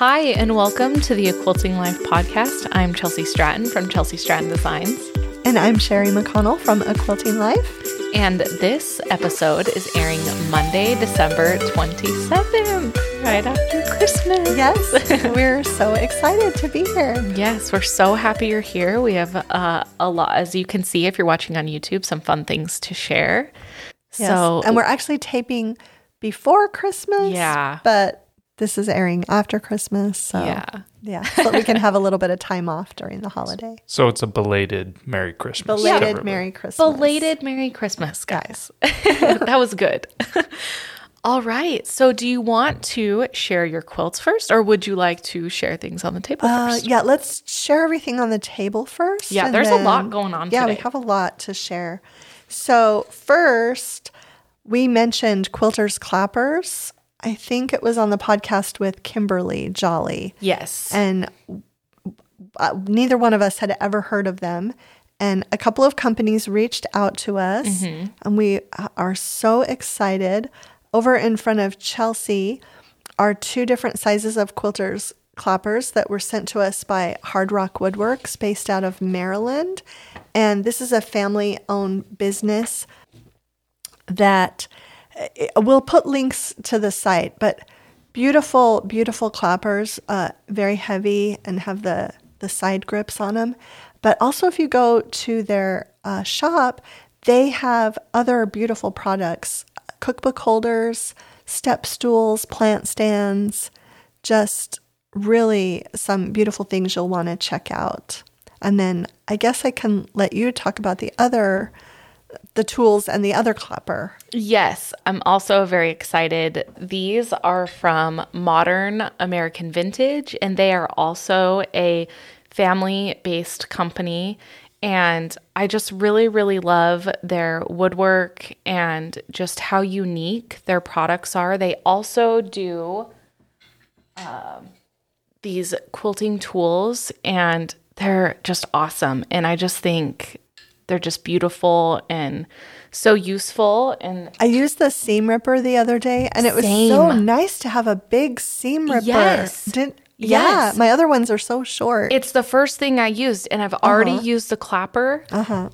Hi, and welcome to the A Quilting Life podcast. I'm Chelsi Stratton from Chelsi Stratton Designs. And I'm Sherri McConnell from A Quilting Life. And this episode is airing Monday, December 27th, right after Christmas. Yes, we're so excited to be here. Yes, we're so happy you're here. We have uh, a lot, as you can see if you're watching on YouTube, some fun things to share. Yes. So, and we're actually taping before Christmas. Yeah. But this is airing after Christmas. So yeah. Yeah. So we can have a little bit of time off during the holiday. So it's a belated Merry Christmas. Belated yeah. Merry Christmas. Belated Merry Christmas, guys. that was good. All right. So do you want to share your quilts first or would you like to share things on the table uh, first? Yeah, let's share everything on the table first. Yeah, there's then, a lot going on Yeah, today. we have a lot to share. So, first, we mentioned quilters clappers. I think it was on the podcast with Kimberly Jolly. Yes. And uh, neither one of us had ever heard of them. And a couple of companies reached out to us, mm-hmm. and we are so excited. Over in front of Chelsi are two different sizes of quilters clappers that were sent to us by Hard Rock Woodworks based out of Maryland. And this is a family owned business that uh, we'll put links to the site, but beautiful, beautiful clappers, uh, very heavy and have the, the side grips on them. But also, if you go to their uh, shop, they have other beautiful products cookbook holders, step stools, plant stands, just really some beautiful things you'll want to check out. And then I guess I can let you talk about the other the tools and the other clapper. Yes, I'm also very excited. These are from Modern American Vintage, and they are also a family based company. And I just really, really love their woodwork and just how unique their products are. They also do uh, these quilting tools, and they're just awesome. And I just think they're just beautiful and so useful. And I used the seam ripper the other day, and it was Same. so nice to have a big seam ripper. Yes. Did, yes. Yeah, my other ones are so short. It's the first thing I used, and I've already uh-huh. used the clapper. Uh-huh.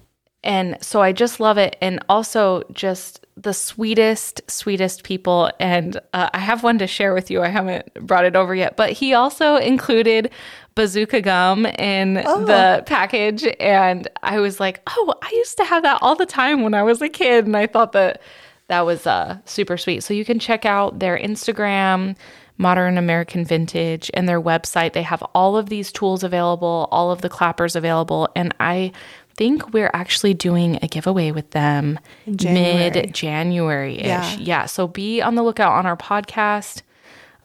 And so I just love it. And also, just the sweetest, sweetest people. And uh, I have one to share with you. I haven't brought it over yet, but he also included bazooka gum in oh. the package. And I was like, oh, I used to have that all the time when I was a kid. And I thought that that was uh, super sweet. So you can check out their Instagram. Modern American Vintage and their website. They have all of these tools available, all of the clappers available. And I think we're actually doing a giveaway with them mid January ish. Yeah. yeah. So be on the lookout on our podcast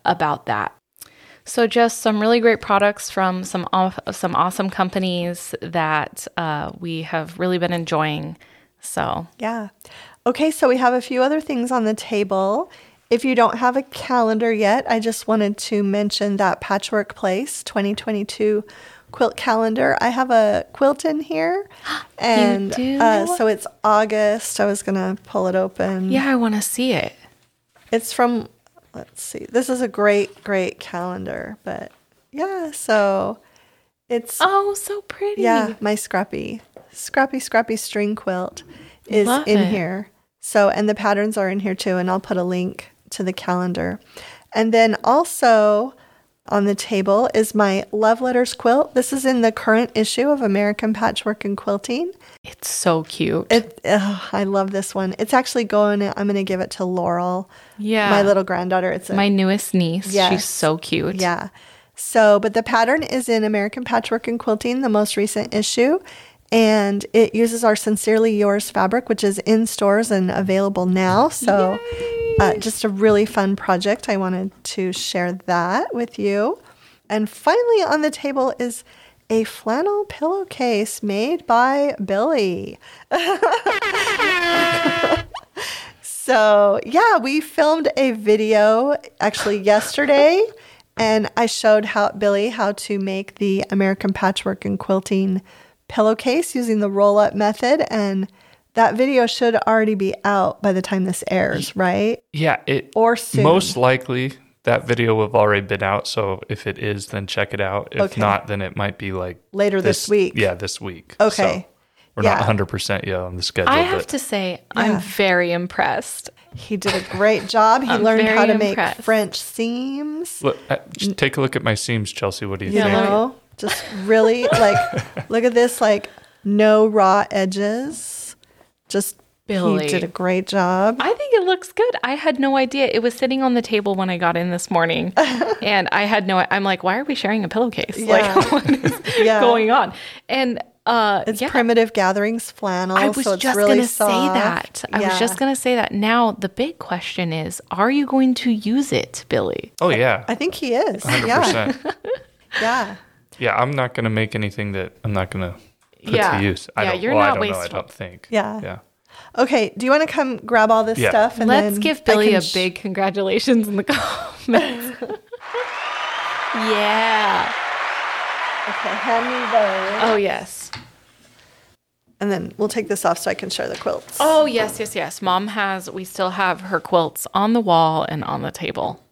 about that. So just some really great products from some some awesome companies that uh, we have really been enjoying. So yeah. Okay, so we have a few other things on the table. If you don't have a calendar yet, I just wanted to mention that Patchwork Place 2022 quilt calendar. I have a quilt in here, and uh, so it's August. I was gonna pull it open. Yeah, I want to see it. It's from. Let's see. This is a great, great calendar, but yeah. So it's oh, so pretty. Yeah, my scrappy, scrappy, scrappy string quilt is Love in it. here. So and the patterns are in here too, and I'll put a link to the calendar, and then also on the table is my Love Letters quilt. This is in the current issue of American Patchwork and Quilting. It's so cute. It, oh, I love this one. It's actually going, I'm going to give it to Laurel. Yeah. My little granddaughter. It's a, my newest niece. Yes. She's so cute. Yeah. So, but the pattern is in American Patchwork and Quilting, the most recent issue. And it uses our Sincerely Yours fabric, which is in stores and available now. So, Uh, just a really fun project. I wanted to share that with you. And finally, on the table is a flannel pillowcase made by Billy. so, yeah, we filmed a video actually yesterday, and I showed how Billy how to make the American patchwork and quilting pillowcase using the roll up method. And that video should already be out by the time this airs, right? Yeah, it or soon. most likely that video will have already been out. So if it is, then check it out. If Okay. not, then it might be like Later this week. Yeah, this week. Okay. So we're Yeah. not 100% yet on the schedule. I have but to say, Yeah. I'm very impressed. He did a great job. He learned how very to make. French seams. look, uh, just take a look at my seams, Chelsi. What do you You think? let know, just really like look at this, like no raw edges. Just Billy. he did a great job. I think it looks good. I had no idea. It was sitting on the table when I got in this morning. and I had no I'm like, why are we sharing a pillowcase? Yeah. Like what is Yeah. going on? And uh It's yeah, primitive gatherings flannel. I was so it's just really gonna soft. say that. I was just gonna say that. Now the big question is, are you going to use it, Billy? Oh, yeah. I think he is. 100%. yeah. yeah, I'm not going to make anything that I'm not going to put Yeah. to use. I Yeah, don't, you're well, not I don't know. I don't think. Yeah. Yeah. Okay, do you want to come grab all this Yeah. stuff? And Let's then give Billy can a sh- big congratulations in the comments. yeah. Okay, hand me those, Oh yes. and then we'll take this off so I can show the quilts. Oh yes, yes, yes. Mom has. We still have her quilts on the wall and on the table.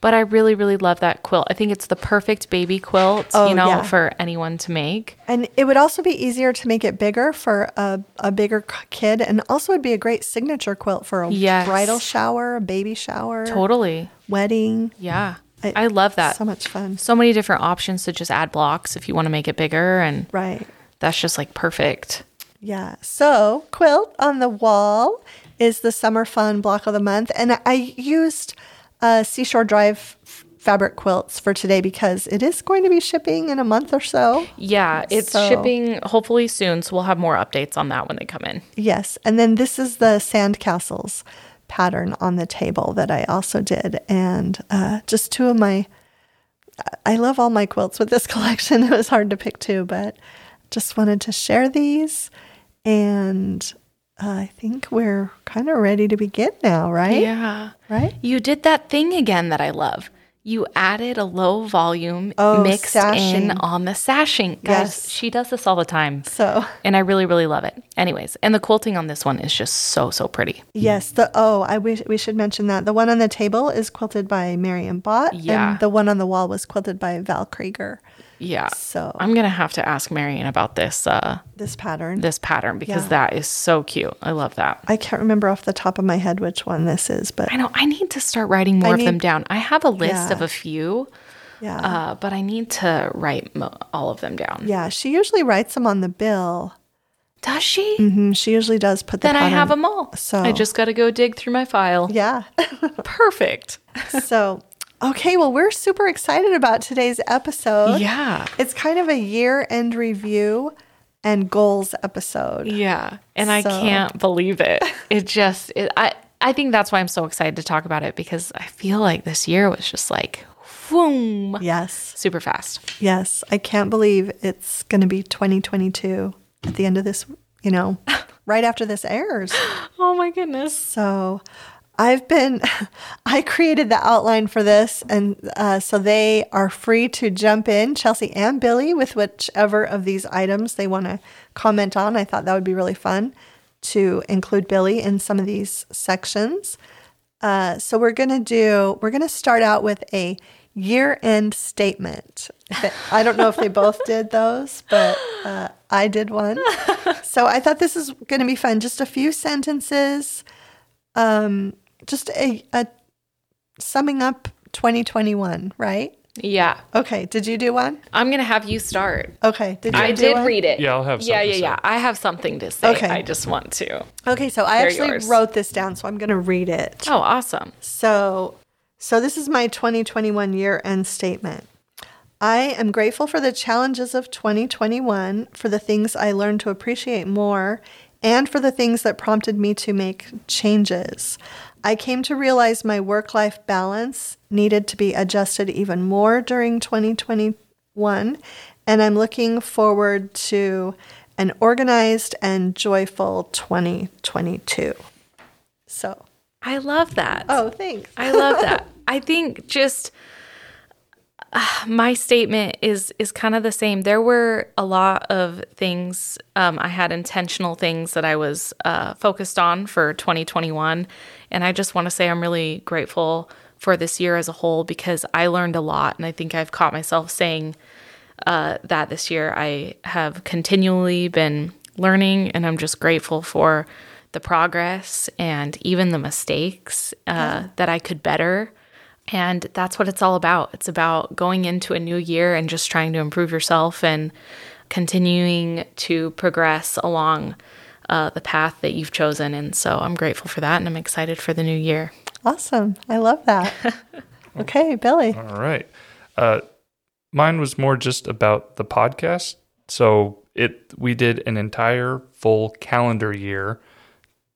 But I really, really love that quilt. I think it's the perfect baby quilt, Oh, you know, yeah. for anyone to make. And it would also be easier to make it bigger for a, a bigger kid, and also would be a great signature quilt for a Yes. bridal shower, a baby shower, Totally. wedding. Yeah. I- I, love that. So much fun. so many different options to just add blocks if you want to make it bigger and Right. that's just like perfect. Yeah. So, quilt on the wall is the summer fun block of the month. And I used uh, Seashore Drive f- fabric quilts for today because it is going to be shipping in a month or so. Yeah, it's So- shipping hopefully soon, so we'll have more updates on that when they come in. Yes. And then this is the sandcastles pattern on the table that I also did. And uh, just two of my, I love all my quilts with this collection. It was hard to pick two, but just wanted to share these. And uh, I think we're kind of ready to begin now, right? Yeah. Right? You did that thing again that I love. You added a low volume Oh, mixed sashing. in on the sashing. Guys, Yes. she does this all the time. So, And I really, really love it. Anyways, and the quilting on this one is just so, so pretty. yes, the oh, I wish we should mention that. The one on the table is quilted by Marion Bott. Yeah. And the one on the wall was quilted by Val Krieger. Yeah. So- I'm gonna have to ask Marion about this uh This pattern. this pattern because Yeah. that is so cute. I love that. I can't remember off the top of my head which one this is, but I know I need to start writing more I of them down. I have a list Yeah. of a few, yeah. uh, but I need to write mo- all of them down. yeah, she usually writes them on the bill. Does she? Mm-hmm. She usually does put the Then I have them all. So- I just got to go dig through my file. Yeah. Perfect. so, okay, well, we're super excited about today's episode. Yeah. It's kind of a year end review and goals episode. Yeah. And I can't believe it. It just, it, I, I think that's why I'm so excited to talk about it because I feel like this year was just like, boom, Yes. super fast. Yes. I can't believe it's going to be 2022 at the end of this, you know, right after this airs. Oh my goodness. So I've been, I created the outline for this. And uh, so they are free to jump in, Chelsi and Billy, with whichever of these items they want to comment on. I thought that would be really fun to include Billy in some of these sections. Uh, so we're going to do, we're going to start out with a year end statement. I don't know if they both did those, but uh, I did one. So I thought this is going to be fun. Just a few sentences um, just a, a summing up 2021, right? Yeah. Okay. Did you do one? I'm going to have you start. Okay. Did you I do did one? read it. Yeah, I'll have Yeah, something yeah, to yeah. say. I have something to say. Okay. I just want to. Okay. So I They're actually yours. wrote this down, so I'm going to read it. Oh, awesome. So, so this is my 2021 year end statement. I am grateful for the challenges of 2021, for the things I learned to appreciate more, and for the things that prompted me to make changes. I came to realize my work life balance needed to be adjusted even more during 2021, and I'm looking forward to an organized and joyful 2022. So, I love that. oh, thanks. I love that. I think just uh, my statement is is kind of the same. There were a lot of things um, I had intentional things that I was uh, focused on for 2021, and I just want to say I'm really grateful for this year as a whole because I learned a lot. And I think I've caught myself saying uh, that this year. I have continually been learning, and I'm just grateful for the progress and even the mistakes uh, that I could better. And that's what it's all about. It's about going into a new year and just trying to improve yourself and continuing to progress along uh, the path that you've chosen. And so I'm grateful for that and I'm excited for the new year. Awesome. I love that. okay, Billy. All right. Uh, mine was more just about the podcast. So it we did an entire full calendar year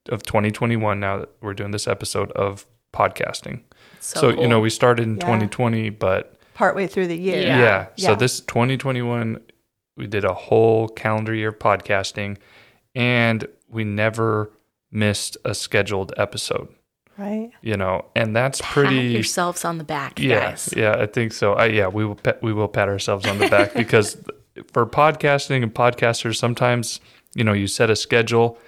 of 2021. Now that we're doing this episode of podcasting. So, So, you know we started in Yeah. 2020, but Partway through the year. yeah. Yeah. So this 2021, we did a whole calendar year podcasting, and we never missed a scheduled episode. Right. You know, and that's Pat pretty. yourselves on the back, Yeah, guys. yeah, I think so. I, yeah, we will pat, we will pat ourselves on the back because for podcasting and podcasters, sometimes you know you set a schedule,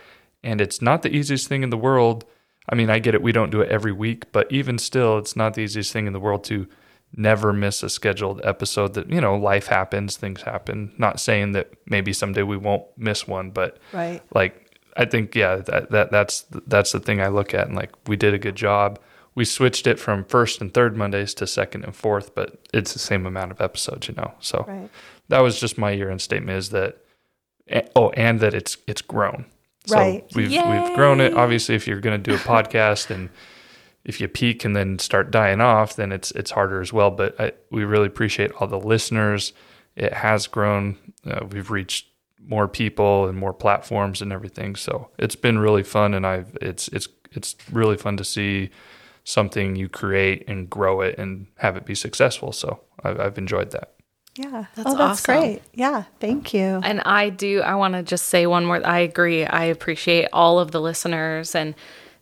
and it's not the easiest thing in the world. I mean, I get it. We don't do it every week, but even still, it's not the easiest thing in the world to never miss a scheduled episode. That you know, life happens, things happen. Not saying that maybe someday we won't miss one, but Right. like I think yeah that, that that's that's the thing I look at and like we did a good job. We switched it from first and third Mondays to second and fourth, but it's the same amount of episodes, you know. So Right. that was just my year end statement is that eh, oh and that it's it's grown. So Right. we've Yay. we've grown it. Obviously if you're going to do a podcast and if you peak and then start dying off, then it's it's harder as well. But I, we really appreciate all the listeners. It has grown. Uh, we've reached more people and more platforms and everything. So it's been really fun, and I've it's it's it's really fun to see something you create and grow it and have it be successful. So I've, I've enjoyed that. Yeah. That's oh, that's awesome. great. Yeah. Thank you. And I do, I want to just say one more. I agree. I appreciate all of the listeners and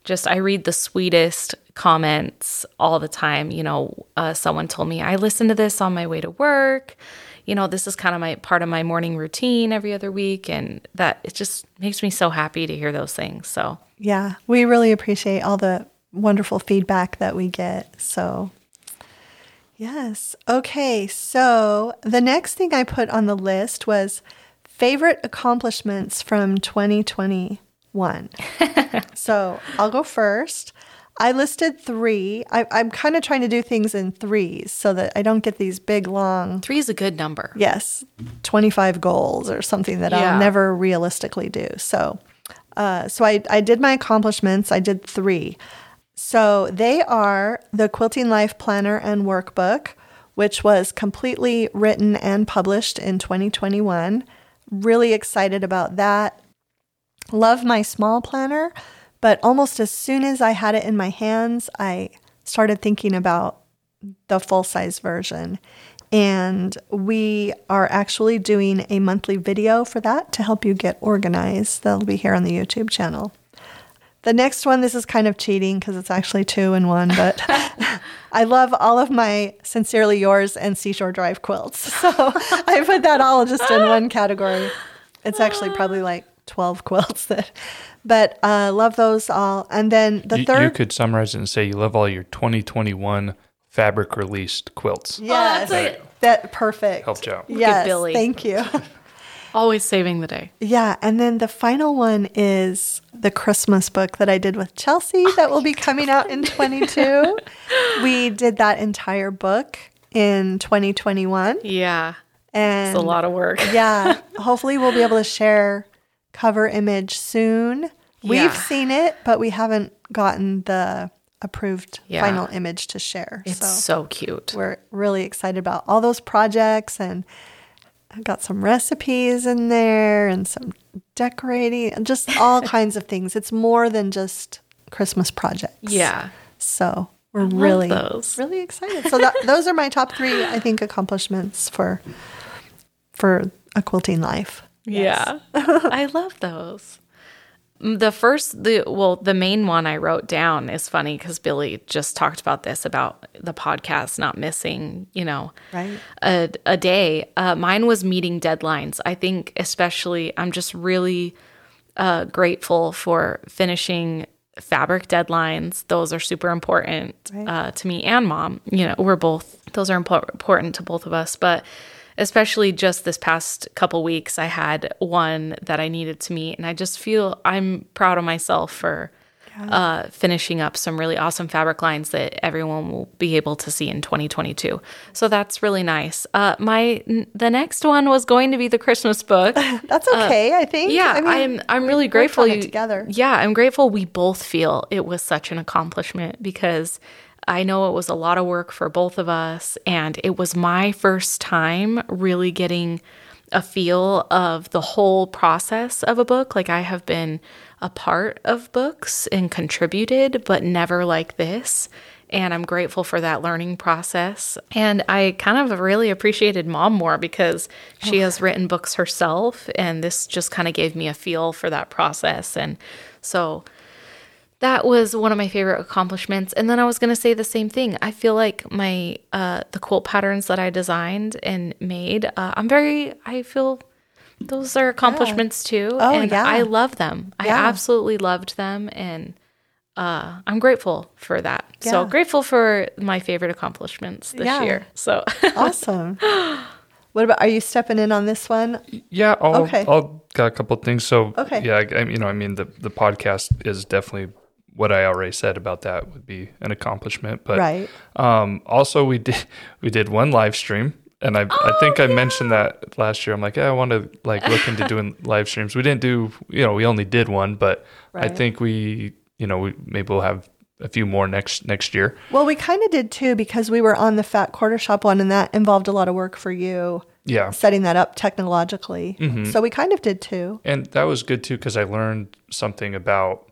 just, I read the sweetest comments all the time. You know, uh, someone told me, I listen to this on my way to work. You know, this is kind of my part of my morning routine every other week. And that it just makes me so happy to hear those things. So, Yeah. We really appreciate all the wonderful feedback that we get. So, yes. Okay. So, the next thing I put on the list was favorite accomplishments from 2021. so, I'll go first. I listed three. I, I'm kind of trying to do things in threes so that I don't get these big, long three is a good number. yes, 25 goals or something that Yeah. I'll never realistically do. So, uh, so I, I did my accomplishments. I did three. So they are the Quilting Life Planner and Workbook, which was completely written and published in 2021. Really excited about that. Love my small planner, but almost as soon as I had it in my hands, I started thinking about the full size version. And we are actually doing a monthly video for that to help you get organized. That'll be here on the YouTube channel. The next one, this is kind of cheating because it's actually two in one, but I love all of my Sincerely Yours and Seashore Drive quilts. So I put that all just in one category. It's actually probably like 12 quilts that, but uh, love those all. And then the You, third. you could summarize it and say you love all your 2021 fabric released quilts. Yes, that's it. that perfect. Helped you out. Yes, Billy. thank you. Always saving the day. yeah, and then the final one is the Christmas book that I did with Chelsi oh that will be coming out in 22. we did that entire book in 2021 Yeah. and It's a lot of work. yeah, hopefully we'll be able to share cover image soon. We've Yeah. seen it, but we haven't gotten the approved Yeah. final image to share. It's so so cute. we're really excited about all those projects and I've got some recipes in there and some decorating and just all kinds of things. It's more than just Christmas projects. Yeah. So we're really those. really excited. So that, those are my top three, I think, accomplishments for for a quilting life. Yeah. I love those. The first, the well, the main one I wrote down is funny because Billy just talked about this about the podcast not missing, you know, Right. a, a day. Uh, mine was meeting deadlines. I think, especially, I'm just really uh, grateful for finishing fabric deadlines. Those are super important Right. uh, to me and mom. You know, we're both, those are impo- important to both of us. But especially just this past couple weeks, I had one that I needed to meet. And I just feel I'm proud of myself for uh, finishing up some really awesome fabric lines that everyone will be able to see in 2022. So that's really nice. Uh, my n- the next one was going to be the Christmas book. That's okay, I think. Uh, Yeah, I mean, I'm I'm really grateful you together. Yeah, I'm grateful we both feel it was such an accomplishment because I know it was a lot of work for both of us and it was my first time really getting a feel of the whole process of a book. Like I have been a part of books and contributed, but never like this. And I'm grateful for that learning process. And I kind of really appreciated mom more because she oh. has written books herself. And this just kind of gave me a feel for that process. And so that was one of my favorite accomplishments. And then I was going to say the same thing. I feel like my, uh, the quilt patterns that I designed and made, uh, I'm very, I feel those are accomplishments too. Oh, and yeah. I love them. I absolutely loved them. And, uh, I'm grateful for that. So grateful for my favorite accomplishments this Yeah. year. So awesome. What about, are you stepping in on this one? Yeah, I'll, Okay. I'll got a couple of things. So Okay. yeah, I, I- you know, I mean, the the podcast is definitely what I already said about that would be an accomplishment. But Right. um, also we did we did one live stream, and I I think I mentioned that last year. I'm like, yeah, I want to like look into doing live streams. We didn't do, you know, we only did one, but I think we, you know, we maybe we'll have a few more next next year. Well, we kind of did too because we were on the Fat Quarter Shop one, and that involved a lot of work for you Yeah, setting that up technologically. Mm-hmm. So we kind of did too. And that was good too because I learned something about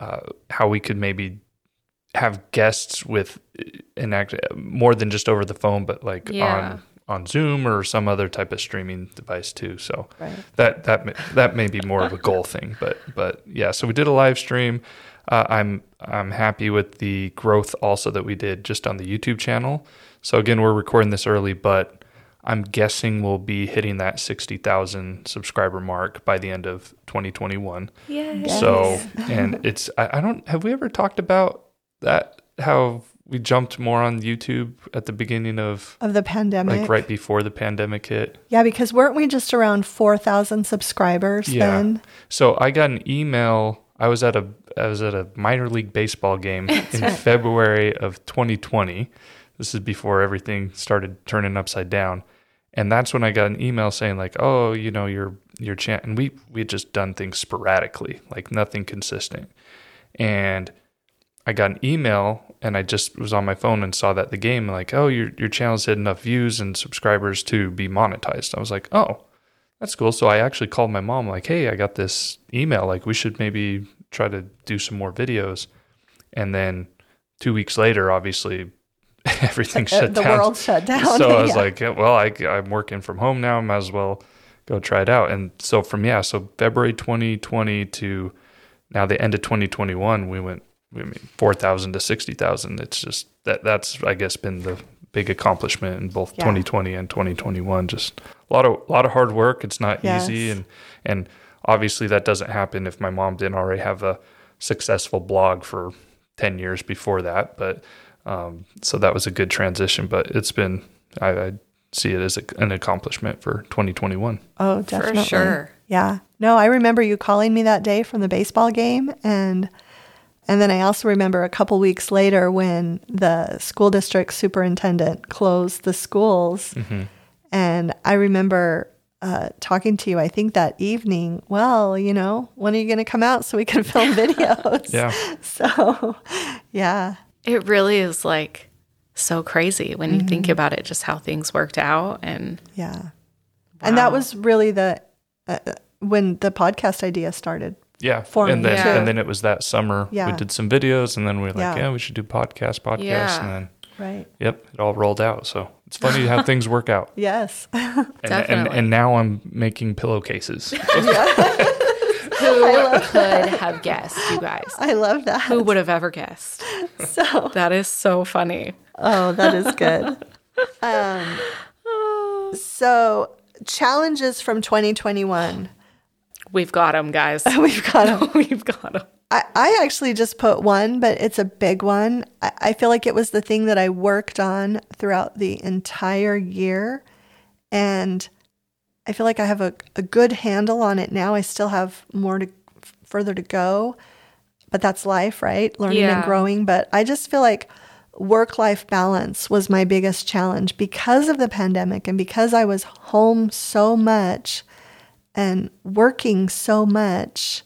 uh, how we could maybe have guests with an act more than just over the phone, but like Yeah. on on Zoom or some other type of streaming device too. So Right. that that may- that may be more of a goal thing, but but yeah. So we did a live stream. Uh, I'm I'm happy with the growth also that we did just on the YouTube channel. So again, we're recording this early, but I'm guessing we'll be hitting that 60,000 subscriber mark by the end of 2021. yeah. So, and it's, I, I don't, have we ever talked about that? How we jumped more on YouTube at the beginning of, Of the pandemic. like, right before the pandemic hit? Yeah, because weren't we just around 4,000 subscribers then? So I got an email. I was at a I was at a minor league baseball game in February of 2020. This is before everything started turning upside down, and that's when I got an email saying like, "Oh, you know, your your chant." And we we had just done things sporadically, like nothing consistent. And I got an email, and I just was on my phone and saw that the game like, "Oh, your your channel's had enough views and subscribers to be monetized." I was like, "Oh." That's cool. So I actually called my mom, like, hey, I got this email. Like, we should maybe try to do some more videos. And then two weeks later, obviously, everything Uh, shut the down. world shut down. So I was Yeah. like, well, I, I'm working from home now. Might as well go try it out. And so from, yeah, so February 2020 to now the end of 2021, we went, I mean, 4,000 to 60,000. It's just that, that's, I guess, been the big accomplishment in both Yeah. 2020 and 2021. Just a lot of, a lot of hard work. It's not easy. And, and obviously that doesn't happen if my mom didn't already have a successful blog for 10 years before that. But, um, so that was a good transition, but it's been, I, I see it as a, an accomplishment for 2021. Oh, definitely. For sure. Yeah. No, I remember you calling me that day from the baseball game and and then I also remember a couple weeks later when the school district superintendent closed the schools. Mm-hmm. And I remember uh, talking to you, I think that evening, well, you know, when are you going to come out so we can film videos? Yeah. So, yeah. It really is like so crazy when you think about it, just how things worked out. And Yeah. And that was really the, uh, uh, when the podcast idea started. Yeah. For and me, then, too. and then it was that summer Yeah. we did some videos and then we were like, Yeah. yeah, we should do podcast, podcast. Yeah. And then, Right. yep, it all rolled out. So it's funny how things work out. Yes. And, and, Definitely. and now I'm making pillowcases. who could have guessed, you guys? I love that. Who would have ever guessed? So, That is so funny. oh, that is good. Um, so, challenges from 2021. We've got them, guys. We've got them. We've got them. I, I actually just put one, but it's a big one. I, I feel like it was the thing that I worked on throughout the entire year. And I feel like I have a, a good handle on it now. I still have more to further to go, but that's life, right? Learning and growing. But I just feel like work life balance was my biggest challenge because of the pandemic and because I was home so much and working so much.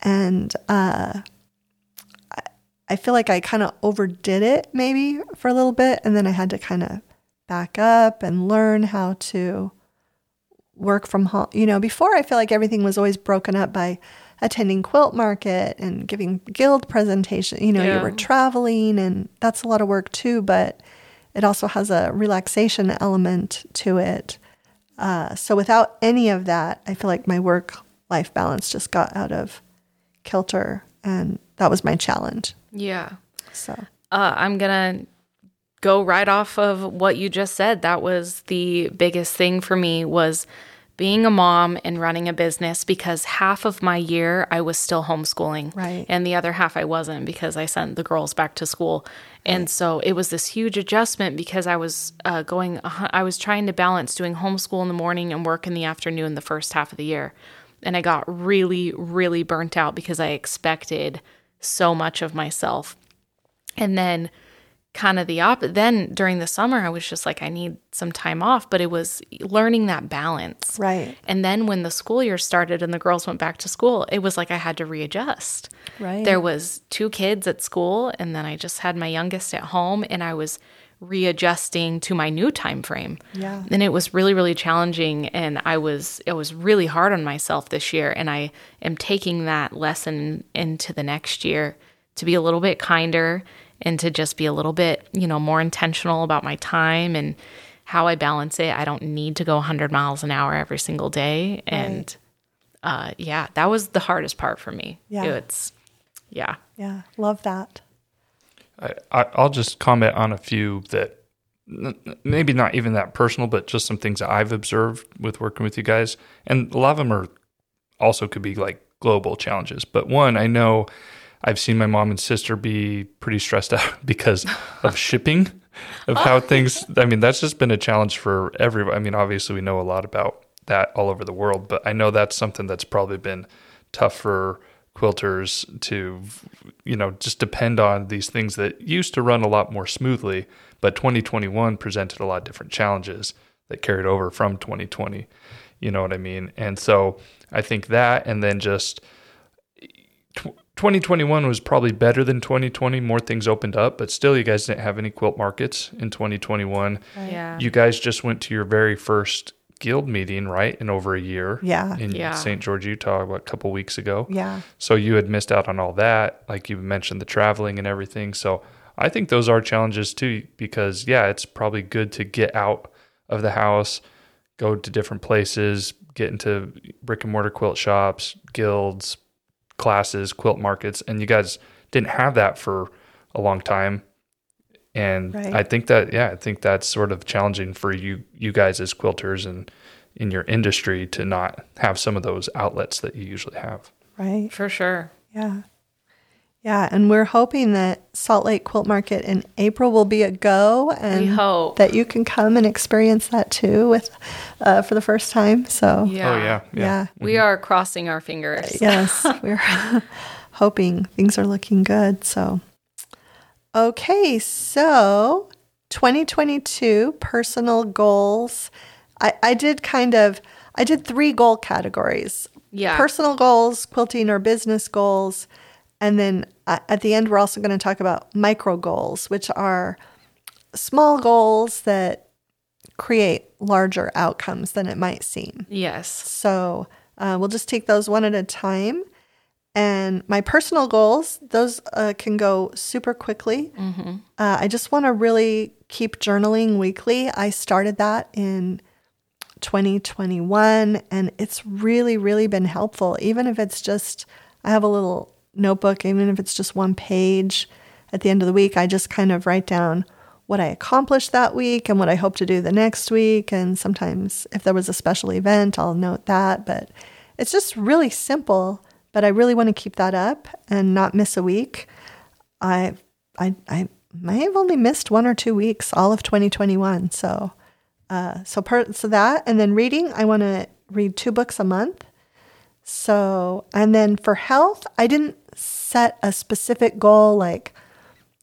And uh, I, I feel like I kind of overdid it maybe for a little bit. And then I had to kind of back up and learn how to work from home. You know, before I feel like everything was always broken up by attending quilt market and giving guild presentation. You know, Yeah. you were traveling and that's a lot of work too, but it also has a relaxation element to it. Uh, so without any of that, I feel like my work life balance just got out of kilter and that was my challenge. Yeah. So Uh, I'm going to go right off of what you just said. That was the biggest thing for me was being a mom and running a business because half of my year I was still homeschooling. Right. And the other half I wasn't because I sent the girls back to school. And so it was this huge adjustment because I was uh, going, I was trying to balance doing homeschool in the morning and work in the afternoon the first half of the year. And I got really, really burnt out because I expected so much of myself. And then kind of the opposite. Then during the summer, I was just like, I need some time off, but it was learning that balance. Right. And then when the school year started and the girls went back to school, it was like I had to readjust. Right. There was two kids at school and then I just had my youngest at home and I was readjusting to my new time frame. Yeah. And it was really really challenging and I was it was really hard on myself this year and I am taking that lesson into the next year to be a little bit kinder and to just be a little bit, you know, more intentional about my time and how I balance it. I don't need to go 100 miles an hour every single day and uh yeah, that was the hardest part for me. Yeah. It's yeah. Yeah. Love that. I, I, I'll just comment on a few that maybe not even that personal, but just some things that I've observed with working with you guys. And a lot of them are also could be like global challenges. But one, I know I've seen my mom and sister be pretty stressed out because of shipping, of how oh. things, I mean, that's just been a challenge for everyone. I mean, obviously, we know a lot about that all over the world, but I know that's something that's probably been tough for quilters to you know just depend on these things that used to run a lot more smoothly but 2021 presented a lot of different challenges that carried over from 2020 you know what i mean and so i think that and then just 2021 was probably better than 2020 more things opened up but still you guys didn't have any quilt markets in 2021 Yeah. you guys just went to your very first guild meeting right in over a year Yeah. in Yeah. st george utah what, a couple weeks ago Yeah. so you had missed out on all that, like you mentioned the traveling and everything. So I think those are challenges too, because yeah, it's probably good to get out of the house, go to different places, get into brick and mortar quilt shops, guilds, classes, quilt markets, and you guys didn't have that for a long time. And Right. I think that yeah, I think that's sort of challenging for you you guys as quilters and in your industry to not have some of those outlets that you usually have. Right. For sure. Yeah. Yeah. And we're hoping that Salt Lake Quilt Market in April will be a go and We hope. that you can come and experience that too with uh, for the first time. So Yeah. Oh yeah, yeah. We are crossing our fingers. Yes, we're hoping things are looking good. So, okay, so 2022 personal goals. I, I did kind of, I did three goal categories Yeah. personal goals, quilting or business goals. And then uh, at the end, we're also going to talk about micro goals, which are small goals that create larger outcomes than it might seem. Yes. So uh, we'll just take those one at a time. And my personal goals, those uh, can go super quickly. Uh, I just want to really keep journaling weekly. I started that in 2021, and it's really, really been helpful. Even if it's just, I have a little notebook, even if it's just one page at the end of the week, I just kind of write down what I accomplished that week and what I hope to do the next week. And sometimes if there was a special event, I'll note that. But it's just really simple, but I really want to keep that up and not miss a week. I I I may have only missed one or two weeks all of 2021. So uh, so per, so that and then reading, I want to read two books a month. So and then for health, I didn't set a specific goal like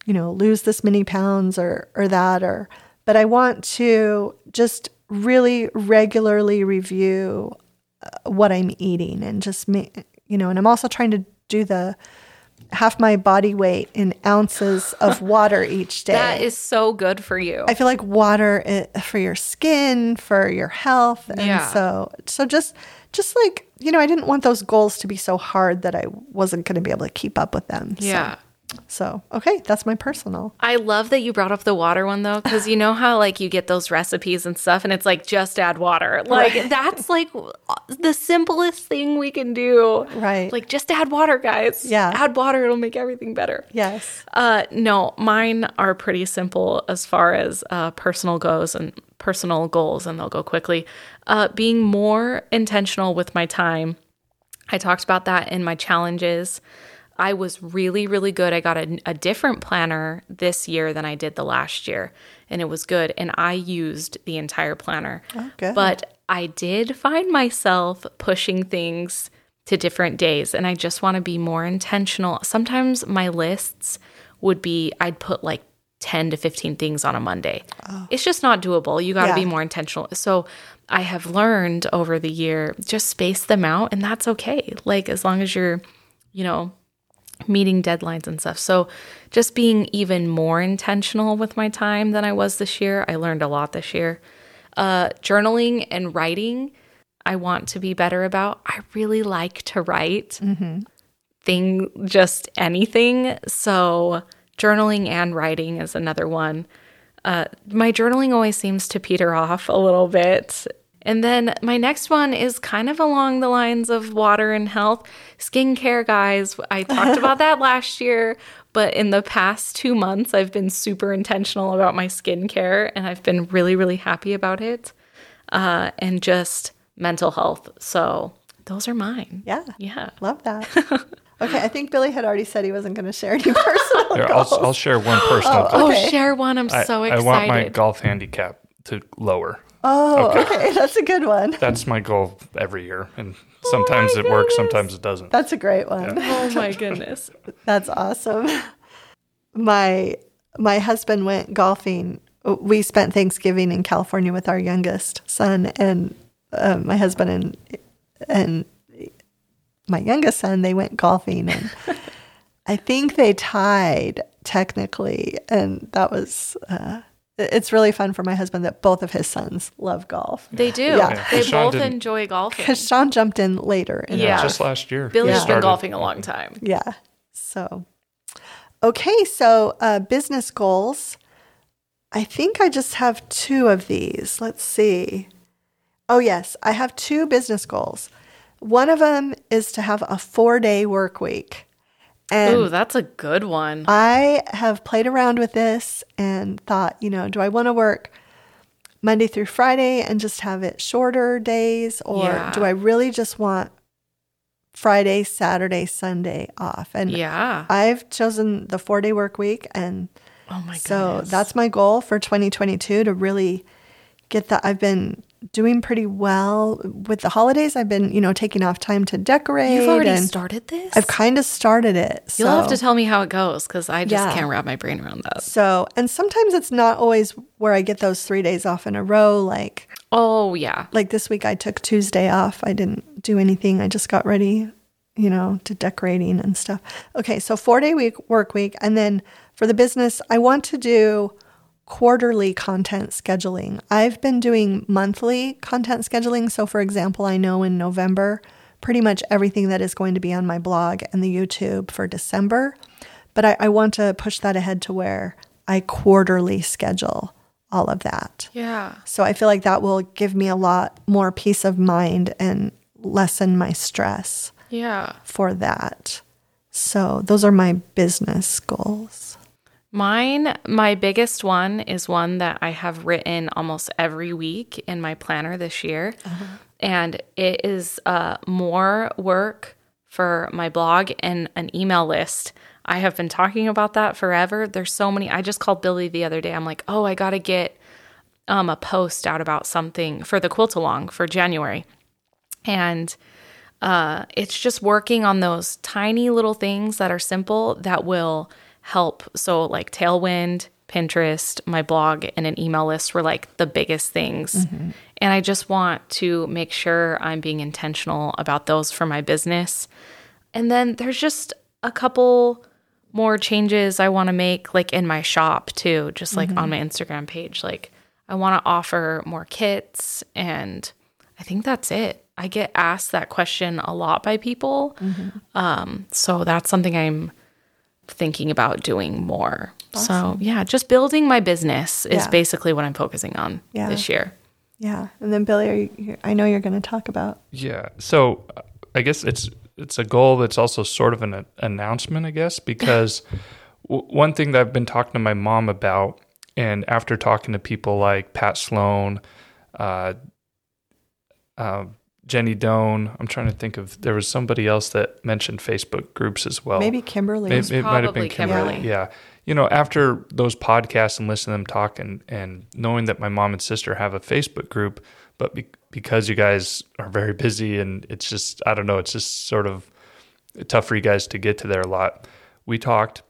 you know lose this many pounds or or that or but I want to just really regularly review uh, what I'm eating and just make you know and I'm also trying to do the half my body weight in ounces of water each day. That is so good for you. I feel like water i- for your skin, for your health, and Yeah. so so just just like you know, I didn't want those goals to be so hard that I wasn't going to be able to keep up with them. Yeah. So, okay, that's my personal. I love that you brought up the water one though, because you know how like you get those recipes and stuff, and it's like just add water. Like that's like the simplest thing we can do. Right. Like just add water, guys. Yeah. Add water; it'll make everything better. Yes. Uh, no, mine are pretty simple as far as uh, personal goes and personal goals, and they'll go quickly. Uh, being more intentional with my time. I talked about that in my challenges. I was really, really good. I got a, a different planner this year than I did the last year, and it was good. And I used the entire planner. good. But I did find myself pushing things to different days, and I just want to be more intentional. Sometimes my lists would be I'd put like 10 to 15 things on a Monday. Oh. It's just not doable. You got to Yeah. be more intentional. So I have learned over the year just space them out, and that's okay. Like as long as you're, you know, meeting deadlines and stuff. So just being even more intentional with my time than I was this year. I learned a lot this year. Uh, journaling and writing, I want to be better about. I really like to write thing, just anything. So journaling and writing is another one. Uh, my journaling always seems to peter off a little bit. And then my next one is kind of along the lines of water and health. Skincare, guys. I talked about that last year, but in the past two months, I've been super intentional about my skincare and I've been really, really happy about it. Uh, and just mental health. So those are mine. Yeah. Yeah. Love that. okay, I think Billy had already said he wasn't going to share any personal Here, I'll, goals. I'll share one personal goal. Oh, Okay. share one. I'm I, so I excited. want my golf handicap to lower. Oh, okay. That's a good one. That's my goal every year, and Oh sometimes it works, sometimes it doesn't. That's a great one. oh my goodness. That's awesome. My my husband went golfing. We spent Thanksgiving in California with our youngest son, and uh, my husband and and my youngest son they went golfing, and I think they tied technically, and that was. Uh, it- it's really fun for my husband that both of his sons love golf They do. Yeah. They Sean both didn't- enjoy golfing. because Sean jumped in later. in Yeah. Just last year. Billy's we been golfing a long time. Yeah. So, okay. So, uh, business goals. I think I just have two of these. Let's see. Oh, yes. I have two business goals. One of them is to have a four day work week. And Ooh, that's a good one. I have played around with this and thought, you know, do I want to work Monday through Friday and just have it shorter days? Or Yeah. do I really just want Friday, Saturday, Sunday off? And Yeah. I've chosen the four day work week. And Oh my so goodness. that's my goal for 2022 to really get that. I've been doing pretty well with the holidays. I've been, you know, taking off time to decorate. You've already and started this? I've kind of started it. You'll have to tell me how it goes because I just Yeah. can't wrap my brain around that. So, and sometimes it's not always where I get those three days off in a row. Like, Oh, yeah. like this week, I took Tuesday off. I didn't do anything. I just got ready, you know, to decorating and stuff. Okay, so four day week work week, and then for the business, I want to do quarterly content scheduling. I've been doing monthly content scheduling. So, for example, I know in November, pretty much everything that is going to be on my blog and the YouTube for December. But I, I want to push that ahead to where I quarterly schedule all of that. Yeah. So I feel like that will give me a lot more peace of mind and lessen my stress Yeah. for that. So those are my business goals. Mine, my biggest one is one that I have written almost every week in my planner this year. and it is uh, more work for my blog and an email list. I have been talking about that forever. There's so many. I just called Billy the other day. I'm like, oh, I got to get um, a post out about something for the quilt along for January. And uh, it's just working on those tiny little things that are simple that will help. So, like Tailwind, Pinterest, my blog, and an email list were like the biggest things. Mm-hmm. And I just want to make sure I'm being intentional about those for my business. And then there's just a couple more changes I want to make, like in my shop too, just like mm-hmm. on my Instagram page. Like, I want to offer more kits, and I think that's it. I get asked that question a lot by people. Mm-hmm. Um, so that's something I'm thinking about doing more. Awesome. So, yeah, just building my business is yeah. basically what I'm focusing on yeah. this year. Yeah. And then Billy, you, I know you're going to talk about. Yeah. So, I guess it's it's a goal that's also sort of an announcement, I guess, because w- one thing that I've been talking to my mom about and after talking to people like Pat Sloan, uh, uh, Jenny Doan. I'm trying to think of there was somebody else that mentioned Facebook groups as well. Maybe Kimberly. It, it might have been Kimberly. Kimberly. Yeah. You know, after those podcasts and listening to them talk and, and knowing that my mom and sister have a Facebook group, but be, because you guys are very busy and it's just, I don't know, it's just sort of tough for you guys to get to there a lot. We talked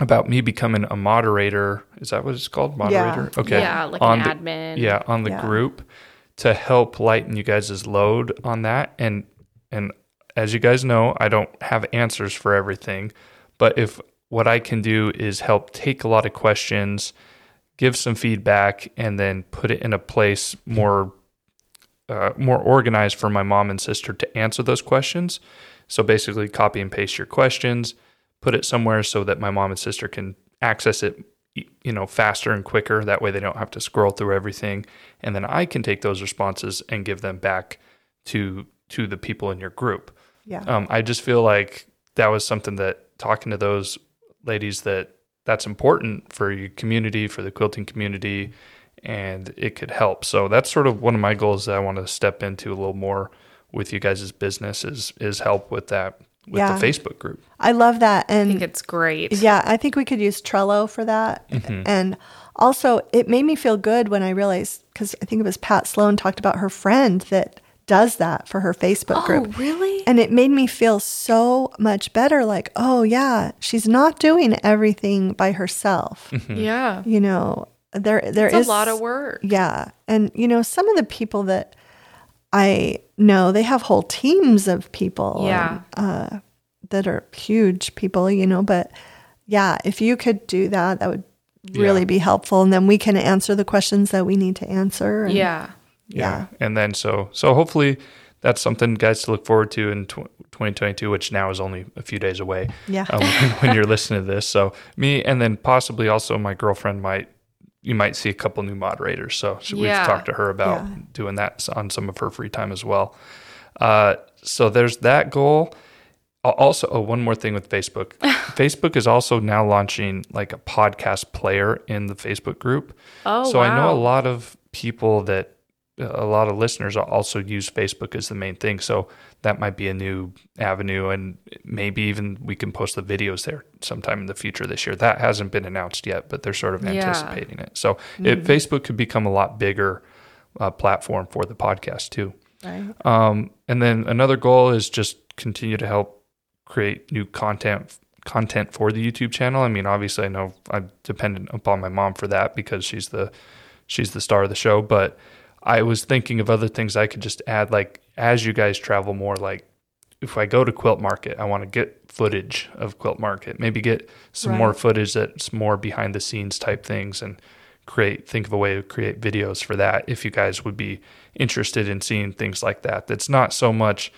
about me becoming a moderator. Is that what it's called? Moderator? Yeah. Okay. Yeah, like on an the, admin. Yeah, on the yeah. group to help lighten you guys' load on that. And and as you guys know, I don't have answers for everything. But if what I can do is help take a lot of questions, give some feedback, and then put it in a place more uh, more organized for my mom and sister to answer those questions. So basically, copy and paste your questions, put it somewhere so that my mom and sister can access it you know faster and quicker. That way they don't have to scroll through everything. And then i can take those responses and give them back to to the people in your group. Yeah. Um, i just feel like that was something that talking to those ladies that that's important for your community for the quilting community and it could help. So that's sort of one of my goals that i want to step into a little more with you guys' business is is help with that with yeah. the Facebook group. I love that. And I think it's great. Yeah, I think we could use Trello for that. Mm-hmm. And also, it made me feel good when I realized, because I think it was Pat Sloan talked about her friend that does that for her Facebook oh, group. Oh, really? And it made me feel so much better like, oh, yeah, she's not doing everything by herself. Mm-hmm. Yeah. You know, there there it's is a lot of work. Yeah. And, you know, some of the people that I know they have whole teams of people. Yeah. uh, that are huge people, you know, but yeah, if you could do that, that would really yeah. be helpful. And then we can answer the questions that we need to answer. And, yeah. yeah. And then so, so hopefully that's something guys to look forward to in 2022, which now is only a few days away. Yeah. Um, when you're listening to this. So me, and then possibly also my girlfriend might you might see a couple new moderators. So, so yeah. we've talked to her about yeah. doing that on some of her free time as well. Uh, so there's that goal. Also, oh, one more thing with Facebook. Facebook is also now launching like a podcast player in the Facebook group. Oh, so wow. I know a lot of people that a lot of listeners also use Facebook as the main thing. So that might be a new avenue, and maybe even we can post the videos there sometime in the future this year. That hasn't been announced yet, but they're sort of anticipating yeah. it. So mm-hmm. it, Facebook could become a lot bigger uh, platform for the podcast too. Right. Um, and then another goal is just continue to help create new content content for the YouTube channel. I mean, obviously, I know I'm dependent upon my mom for that because she's the she's the star of the show, but I was thinking of other things I could just add, like as you guys travel more, like if I go to Quilt Market, I want to get footage of Quilt Market, maybe get some right. more footage that's more behind the scenes type things and create, think of a way to create videos for that if you guys would be interested in seeing things like that. That's not so much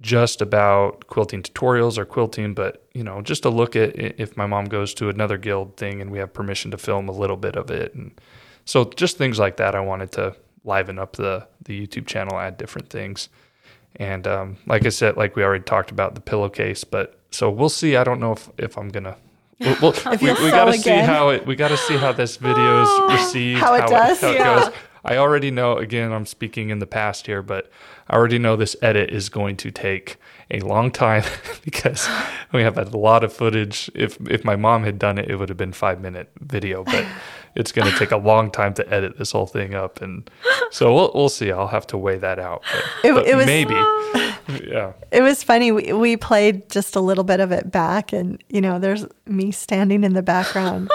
just about quilting tutorials or quilting, but you know, just a look at if my mom goes to another guild thing and we have permission to film a little bit of it and so just things like that. I wanted to liven up the the YouTube channel, add different things, and um, like I said, like we already talked about the pillowcase, but so we'll see. I don't know if if I'm gonna. We'll, we'll, we, we got to see how it. We got to see how this video is received. how it does. It, how yeah. it goes. I already know. Again, I'm speaking in the past here, but I already know this edit is going to take a long time because we have a lot of footage. If if my mom had done it, it would have been five minute video, but it's going to take a long time to edit this whole thing up, and so we'll we'll see. I'll have to weigh that out. But, It- but it was- maybe, yeah. It was funny. We, we played just a little bit of it back, and you know, there's me standing in the background.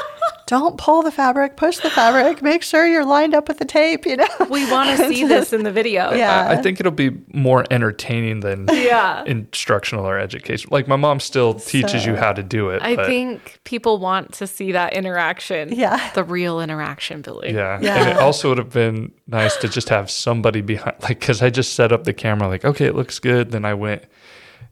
Don't pull the fabric, push the fabric, make sure you're lined up with the tape, you know? We want to see this in the video. Yeah. I, I think it'll be more entertaining than Yeah. instructional or education. Like my mom still teaches you how to do it. I but think people want to see that interaction. Yeah. The real interaction, Billy. Yeah. Yeah. And it also would have been nice to just have somebody behind, like, because I just set up the camera, like, okay, it looks good. Then I went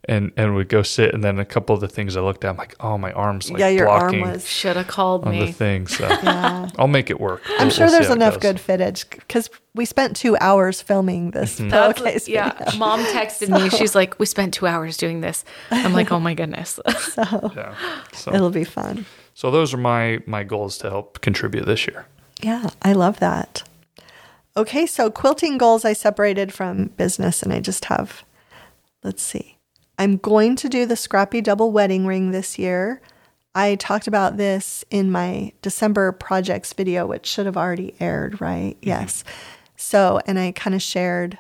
and and would go sit, and then a couple of the things I looked at, I'm like, oh, my arm's like yeah, your blocking arm was. Should have called on the me. thing. So Yeah. I'll make it work. I'm We'll- sure we'll there's enough good footage because we spent two hours filming this Mm-hmm. That's- pillowcase yeah. video. Mom texted me. She's like, we spent two hours doing this. I'm like, oh my goodness. so, Yeah. So, It'll be fun. so those are my my goals to help contribute this year. Yeah, I love that. Okay, so quilting goals I separated from business, and I just have, let's see. I'm going to do the scrappy double wedding ring this year. I talked about this in my December projects video, which should have already aired, right? Mm-hmm. Yes. So, and I kind of shared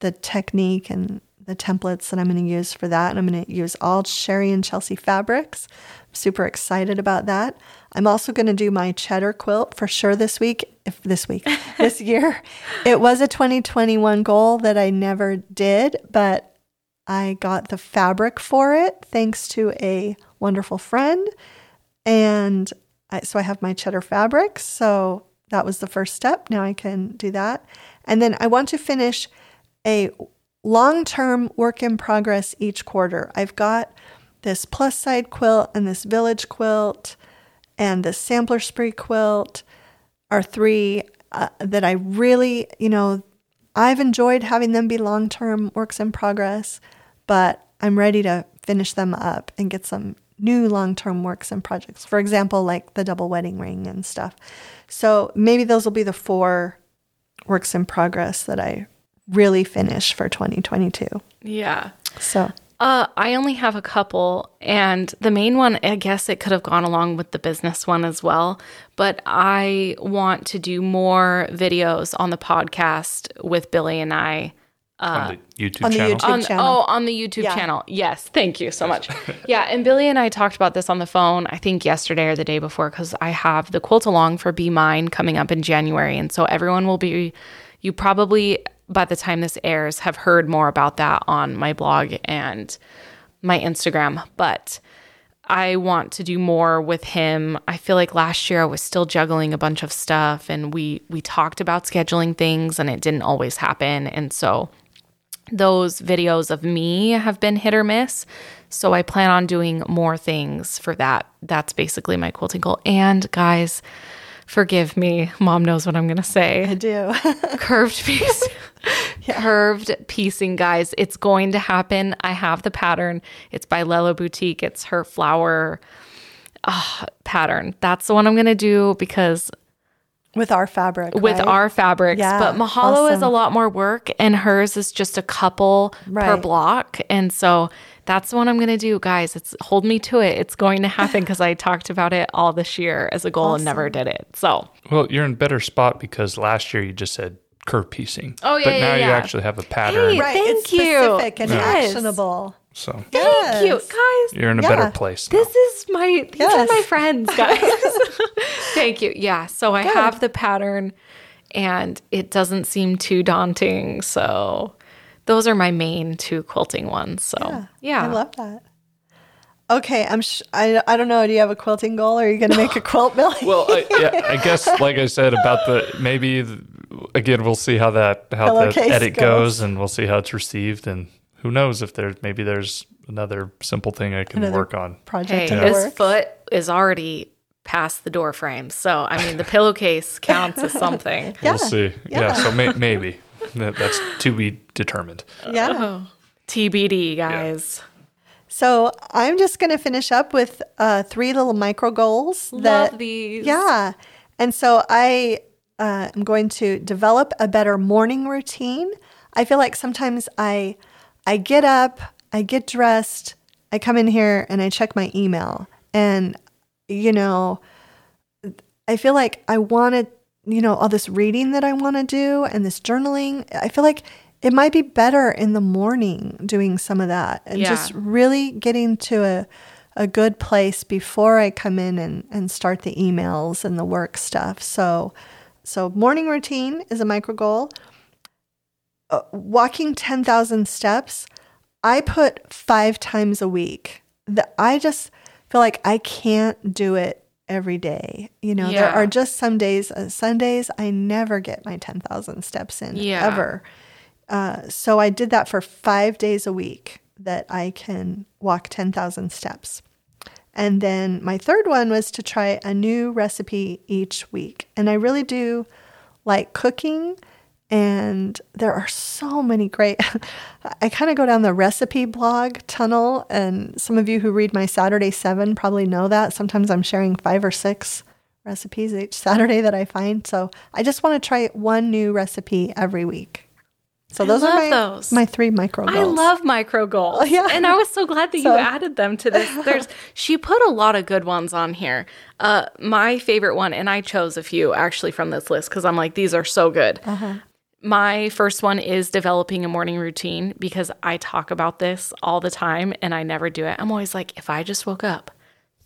the technique and the templates that I'm going to use for that. And I'm going to use all Sherri and Chelsi fabrics. I'm super excited about that. I'm also going to do my cheddar quilt for sure this week. If this week, this year, it was a 2021 goal that I never did, but I got the fabric for it thanks to a wonderful friend. And I, so I have my cheddar fabric. So that was the first step. Now I can do that. And then I want to finish a long term work in progress each quarter. I've got this plus side quilt and this village quilt and the sampler spree quilt are three uh, that I really, you know, I've enjoyed having them be long term works in progress, but I'm ready to finish them up and get some new long term works and projects. For example, like the double wedding ring and stuff. So maybe those will be the four works in progress that I really finish for 2022. yeah. So, Uh, I only have a couple, and the main one, I guess it could have gone along with the business one as well. But I want to do more videos on the podcast with Billy and I. on uh, the YouTube on the channel. YouTube- on, oh, channel. Oh, on the YouTube Yeah. channel. Yes. Thank you so much. yeah. And Billy and I talked about this on the phone, I think yesterday or the day before, because I have the quilt along for Be Mine coming up in January. And so everyone will be, you probably, by the time this airs, have heard more about that on my blog and my Instagram. But I want to do more with him. I feel like last year I was still juggling a bunch of stuff and we we talked about scheduling things and it didn't always happen. And so those videos of me have been hit or miss. So I plan on doing more things for that. That's basically my quilting goal. And guys, forgive me. Mom knows what I'm going to say. I do. Curved piece. Curved piecing, guys. It's going to happen. I have the pattern. It's by Lella Boutique. It's her flower ah, pattern. That's the one I'm going to do because with our fabric. with right? our fabrics. Yeah, but Mahalo is a lot more work and hers is just a couple per block. And so that's what I'm going to do, guys. It's hold me to it. It's going to happen because I talked about it all this year as a goal and never did it. So Well, you're in a better spot because last year you just said curve piecing. Oh, yeah, But yeah, now you actually have a pattern. Hey, Right. Thank it's you. specific and Yes. actionable. So thank you, guys. you're in a Yeah. better place. now. This is my these Yes. are my friends, guys. Thank you. Yeah. So I have the pattern and it doesn't seem too daunting. So those are my main two quilting ones. So yeah. I love that. Okay, I'm. Sh- I. I don't know. Do you have a quilting goal? Or are you going to make a quilt, Billy? Well, I, yeah, I guess like I said about the maybe the, again we'll see how that how the Pillowcase edit goes. goes. and we'll see how it's received and who knows if there's maybe there's another simple thing I can Another work on. project Hey, his works. foot is already past the door frame. So I mean the pillowcase counts as something. Yeah. We'll see. Yeah, Yeah. so may, maybe that, that's to be determined. Yeah. TBD, guys. So I'm just going to finish up with uh, three little micro goals. that, Love these. Yeah. And so I uh, am going to develop a better morning routine. I feel like sometimes I I get up, I get dressed, I come in here and I check my email and you know I feel like I want to you know all this reading that I want to do and this journaling. I feel like it might be better in the morning doing some of that and Yeah. just really getting to a a good place before I come in and, and start the emails and the work stuff. So so morning routine is a micro goal. Uh, walking 10,000 steps, I put 5 times a week. The, I just feel like I can't do it every day. You know, there are just some days, uh, Sundays I never get my 10,000 steps in Yeah. ever. Uh, so I did that for five days a week that I can walk 10,000 steps. And then my third one was to try a new recipe each week. And I really do like cooking. And there are so many great. I kind of go down the recipe blog tunnel. And some of you who read my Saturday Seven probably know that. Sometimes I'm sharing five or six recipes each Saturday that I find. So I just want to try one new recipe every week. So those are my, those. my three micro goals. I love micro goals. yeah. And I was so glad that So- you added them to this. There's she put a lot of good ones on here. Uh my favorite one and I chose a few actually from this list cuz I'm like these are so good. My first one is developing a morning routine because I talk about this all the time and I never do it. I'm always like if I just woke up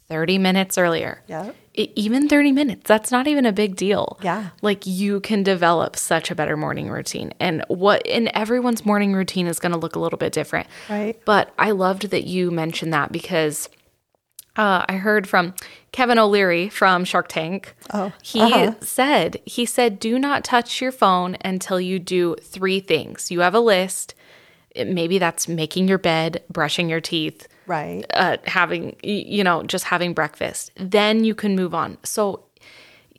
30 minutes earlier. Yeah. e- even 30 minutes that's not even a big deal Yeah. like you can develop such a better morning routine and what and everyone's morning routine is going to look a little bit different Right. but i loved that you mentioned that because uh, i heard from kevin o'leary from shark tank. Oh, he uh-huh. said he said do not touch your phone until you do three things. You have a list. It- maybe that's making your bed brushing your teeth Right. uh, having you know just having breakfast. Then you can move on. So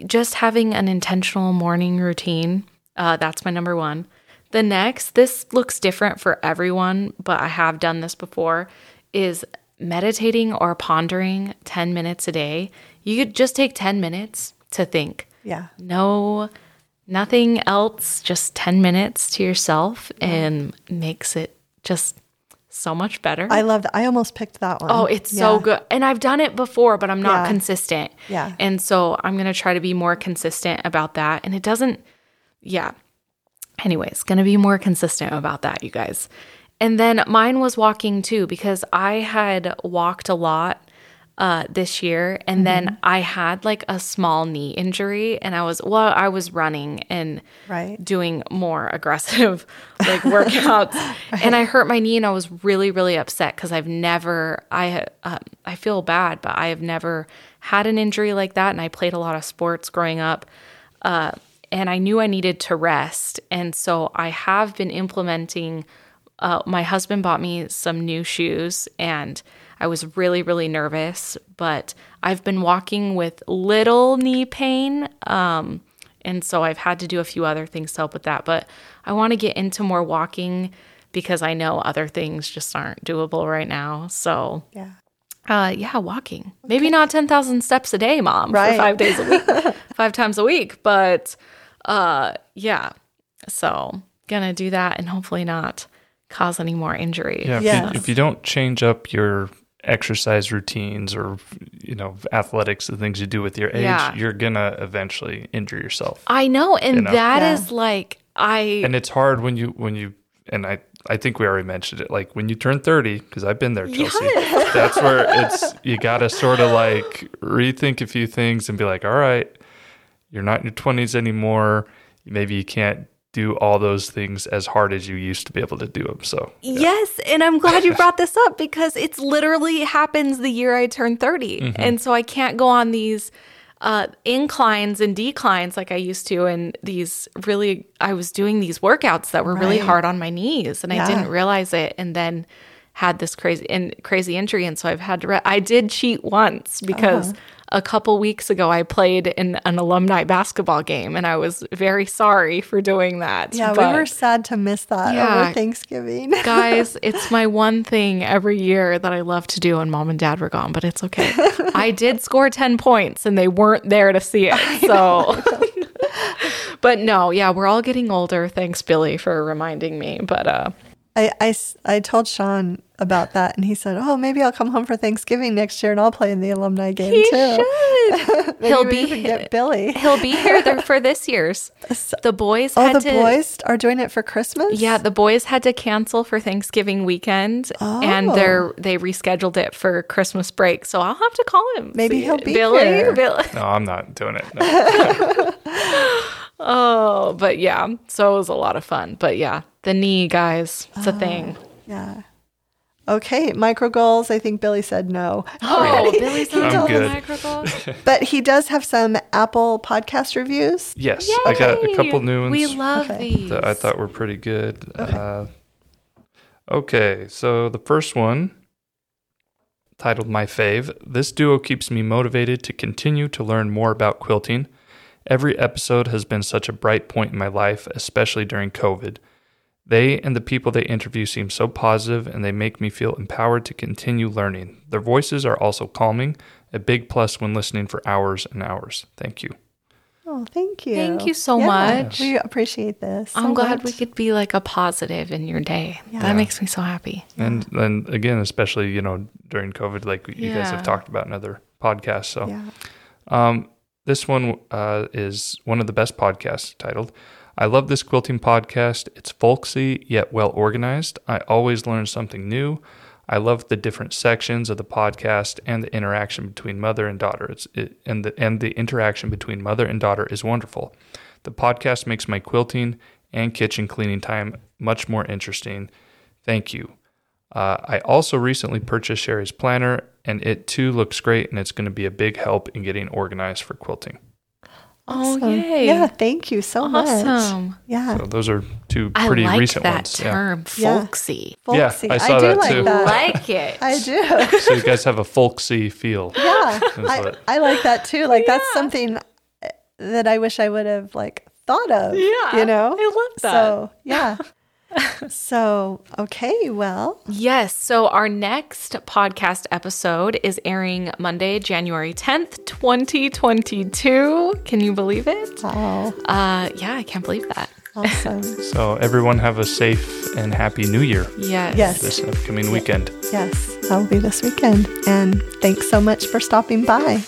just having an intentional morning routine uh, that's my number one. The next this looks different for everyone but i have done this before is meditating or pondering 10 minutes a day you could just take 10 minutes to think Yeah. no nothing else just 10 minutes to yourself and makes it just so much better I love that. I almost picked that one. Oh, it's so good. And I've done it before, but I'm not Yeah. consistent. Yeah. And so I'm going to try to be more consistent about that. And it doesn't, yeah. Anyways, going to be more consistent about that, you guys. And then mine was walking too, because I had walked a lot uh, this year. And then I had like a small knee injury. And I was, well, I was running and Right. doing more aggressive like workouts and i hurt my knee and i was really really upset because i've never i um, i feel bad but i have never had an injury like that and i played a lot of sports growing up uh, and i knew i needed to rest and so i have been implementing uh, my husband bought me some new shoes and I was really, really nervous, but I've been walking with little knee pain. Um, and so I've had to do a few other things to help with that. But I want to get into more walking because I know other things just aren't doable right now. So, Yeah. uh, yeah, walking. Maybe not 10,000 steps a day, mom, Right. for five days a week, five times a week. But uh, yeah, so gonna do that and hopefully not cause any more injury. Yeah, if, Yes. you, if you don't change up your exercise routines or you know athletics, the things you do with your age, Yeah. you're gonna eventually injure yourself. I know. And know? that Yeah. is like, I, And it's hard when you when you and I I think we already mentioned it. Like when you turn thirty, because I've been there, Chelsi. That's where it's you got to sort of like rethink a few things and be like, all right, you're not in your twenties anymore. Maybe you can't do all those things as hard as you used to be able to do them. So Yes, and I'm glad you brought this up because it's literally happens the year I turn 30. Mm-hmm. And so I can't go on these uh, inclines and declines like I used to. And these really, I was doing these workouts that were really hard on my knees and I didn't realize it. And then had this crazy and crazy injury. And so I've had to, re- I did cheat once because Uh-huh. A couple weeks ago I played in an alumni basketball game and I was very sorry for doing that. Yeah, but- we were sad to miss that Yeah. over Thanksgiving. Guys, it's my one thing every year that I love to do when mom and dad were gone, but it's okay. I did score 10 points and they weren't there to see it. So but no, yeah, we're all getting older. Thanks, Billy, for reminding me. But uh, I, I s- I told Sean about that, and he said, "Oh, maybe I'll come home for Thanksgiving next year, and I'll play in the alumni game he too." should. Maybe he'll we be even get Billy. He'll be here there for this year's. The boys Oh, had the to. boys are doing it for Christmas. Yeah, the boys had to cancel for Thanksgiving weekend, and Oh. they're they rescheduled it for Christmas break. So I'll have to call him. Maybe See- he'll be Billy. here. Billy. No, I'm not doing it. No. Oh, but yeah, so it was a lot of fun. But yeah, the knee guys, it's Oh. a thing. yeah. Okay, micro goals. I think Billy said no, Oh, Billy's not I'm on the good. microphone. but he does have some Apple podcast reviews. Yes, I got a couple new ones. We love Okay. these. that I thought were pretty good. Uh, okay, so the first one, titled My Fave, this duo keeps me motivated to continue to learn more about quilting. Every episode has been such a bright point in my life, especially during COVID. They and the people they interview seem so positive and they make me feel empowered to continue learning. Their voices are also calming, a big plus when listening for hours and hours. Thank you. Oh, thank you. Thank you so Yeah, much. We appreciate this. so I'm glad we could be like a positive in your day. Yeah. That makes me so happy. And then again, especially you know during COVID, like you guys have talked about in other podcasts. So Yeah. um, this one uh, is one of the best podcasts titled. I love this quilting podcast. It's folksy yet well organized. I always learn something new. I love the different sections of the podcast and the interaction between mother and daughter. It's it, and the and the interaction between mother and daughter is wonderful. The podcast makes my quilting and kitchen cleaning time much more interesting. Thank you. Uh, I also recently purchased Sherri's planner, and it too looks great, and it's going to be a big help in getting organized for quilting. Oh, Awesome. yay. Yeah, thank you so much. Yeah. So those are two pretty like recent that ones. Yeah. term, Yeah. folksy. Yeah, Folksy. I saw do that like too. that. Like it. I do. So you guys have a folksy feel. Yeah. I, I like that too. Like that's something eh, that I wish I would have like thought of. Yeah, You know? I love that. So yeah. so okay, well. Yes. So our next podcast episode is airing Monday, January 10th, 2022. Can you believe it? Wow. Uh, yeah, I can't believe that. Awesome. So everyone have a safe and happy New Year Yes. Yes. this upcoming weekend. yes. That'll be this weekend. And thanks so much for stopping by.